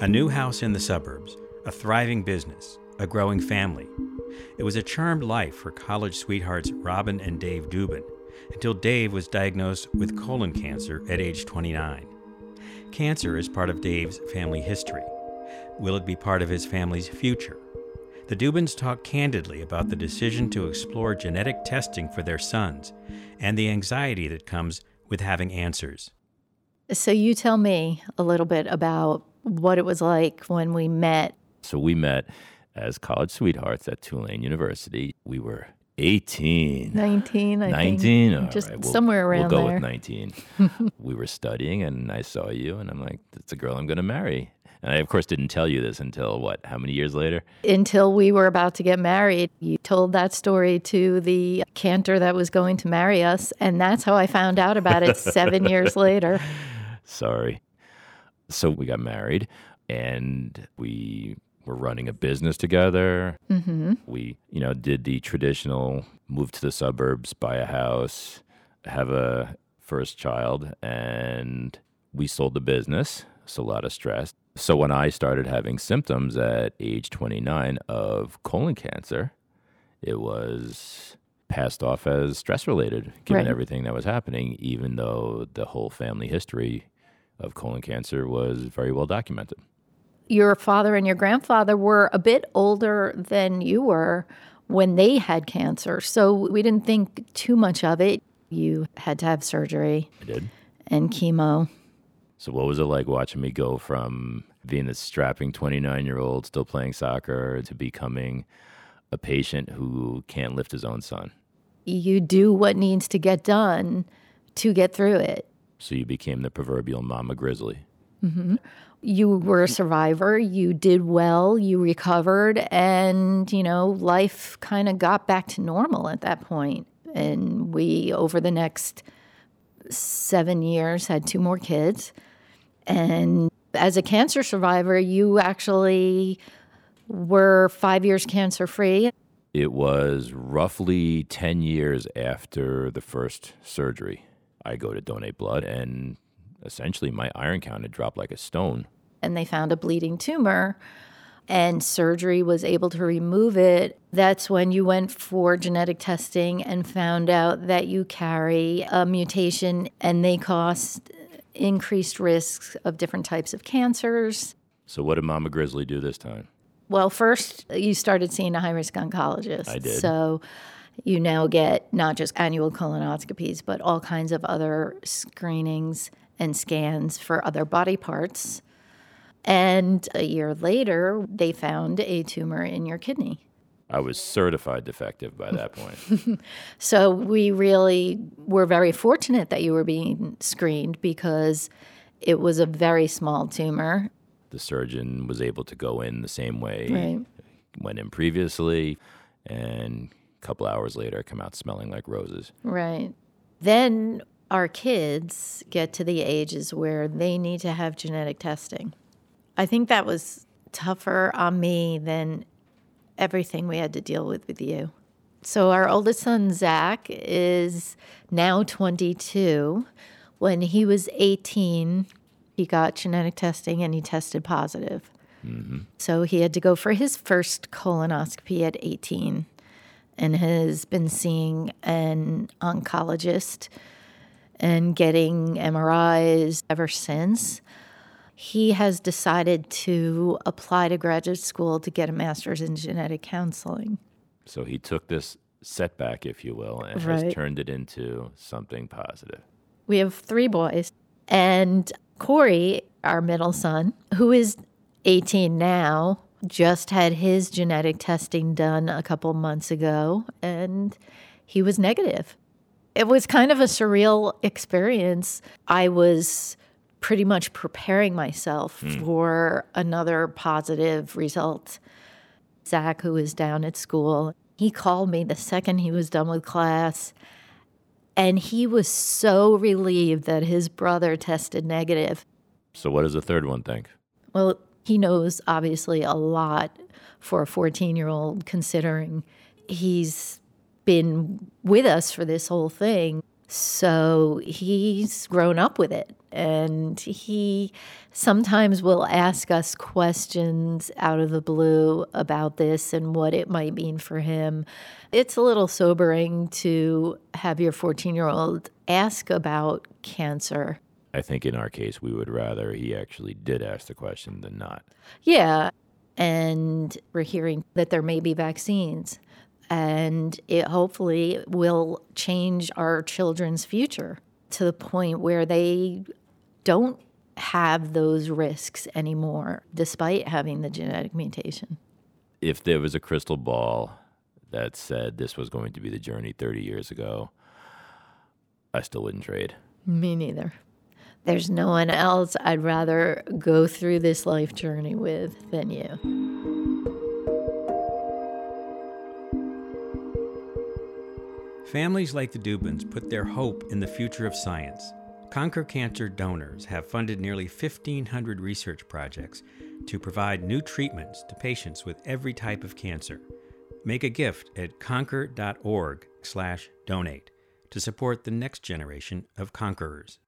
A new house in the suburbs, a thriving business, a growing family. It was a charmed life for college sweethearts Robin and Dave Dubin until Dave was diagnosed with colon cancer at age 29. Cancer is part of Dave's family history. Will it be part of his family's future? The Dubins talk candidly about the decision to explore genetic testing for their sons and the anxiety that comes with having answers. So, you tell me a little bit about what it was like when we met. So, we met as college sweethearts at Tulane University. We were 18. 19, I 19? think. Just right, we'll- somewhere around We'll go there. with 19. we were studying, and I saw you, and I'm like, that's a girl I'm going to marry. And I, of course, didn't tell you this until what? How many years later? Until we were about to get married, you told that story to the cantor that was going to marry us. And that's how I found out about it seven years later. Sorry. So we got married, and we were running a business together. hmm We, you know, did the traditional move to the suburbs, buy a house, have a first child, and we sold the business. So a lot of stress. So when I started having symptoms at age 29 of colon cancer, it was passed off as stress related, given Right. everything that was happening, even though the whole family history of colon cancer was very well documented. Your father and your grandfather were a bit older than you were when they had cancer. So we didn't think too much of it. You had to have surgery I did. and chemo. So, what was it like watching me go from being a strapping 29 year old still playing soccer to becoming a patient who can't lift his own son? You do what needs to get done to get through it. So, you became the proverbial mama grizzly. Mm-hmm. you were a survivor, you did well, you recovered, and, you know, life kind of got back to normal at that point. And we, over the next seven years, had two more kids. And as a cancer survivor, you actually were five years cancer free. It was roughly 10 years after the first surgery. I go to donate blood, and essentially my iron count had dropped like a stone. and they found a bleeding tumor and surgery was able to remove it that's when you went for genetic testing and found out that you carry a mutation and they cause increased risks of different types of cancers So, what did Mama Grizzly do this time? well first you started seeing a high risk oncologist I did. so you now get not just annual colonoscopies but all kinds of other screenings and scans for other body parts and a year later, they found a tumor in your kidney. I was certified defective by that point. So we really were very fortunate that you were being screened because it was a very small tumor. the surgeon was able to go in the same way Right. went in previously, and a couple hours later, come out smelling like roses. Right. Then our kids get to the ages where they need to have genetic testing. I think that was tougher on me than everything we had to deal with with you. So, our oldest son, Zach, is now 22. When he was 18, he got genetic testing and he tested positive. Mm-hmm. So, he had to go for his first colonoscopy at 18 and has been seeing an oncologist and getting MRIs ever since. He has decided to apply to graduate school to get a master's in genetic counseling. So he took this setback, if you will, and Right. has turned it into something positive. We have three boys. And Corey, our middle son, who is 18 now, just had his genetic testing done a couple months ago and he was negative. It was kind of a surreal experience. I was pretty much preparing myself hmm. for another positive result. Zach, who was down at school, he called me the second he was done with class. And he was so relieved that his brother tested negative. So what does the third one think? Well, he knows obviously a lot for a 14 year old, considering he's been with us for this whole thing. So he's grown up with it. And he sometimes will ask us questions out of the blue about this and what it might mean for him. It's a little sobering to have your 14 year old ask about cancer. I think in our case, we would rather he actually did ask the question than not. Yeah. And we're hearing that there may be vaccines and it hopefully will change our children's future to the point where they don't have those risks anymore despite having the genetic mutation. If there was a crystal ball that said this was going to be the journey 30 years ago, I still wouldn't trade. Me neither. There's no one else I'd rather go through this life journey with than you. Families like the Dubins put their hope in the future of science. Conquer Cancer donors have funded nearly 1,500 research projects to provide new treatments to patients with every type of cancer. Make a gift at conquer.org/donate to support the next generation of conquerors.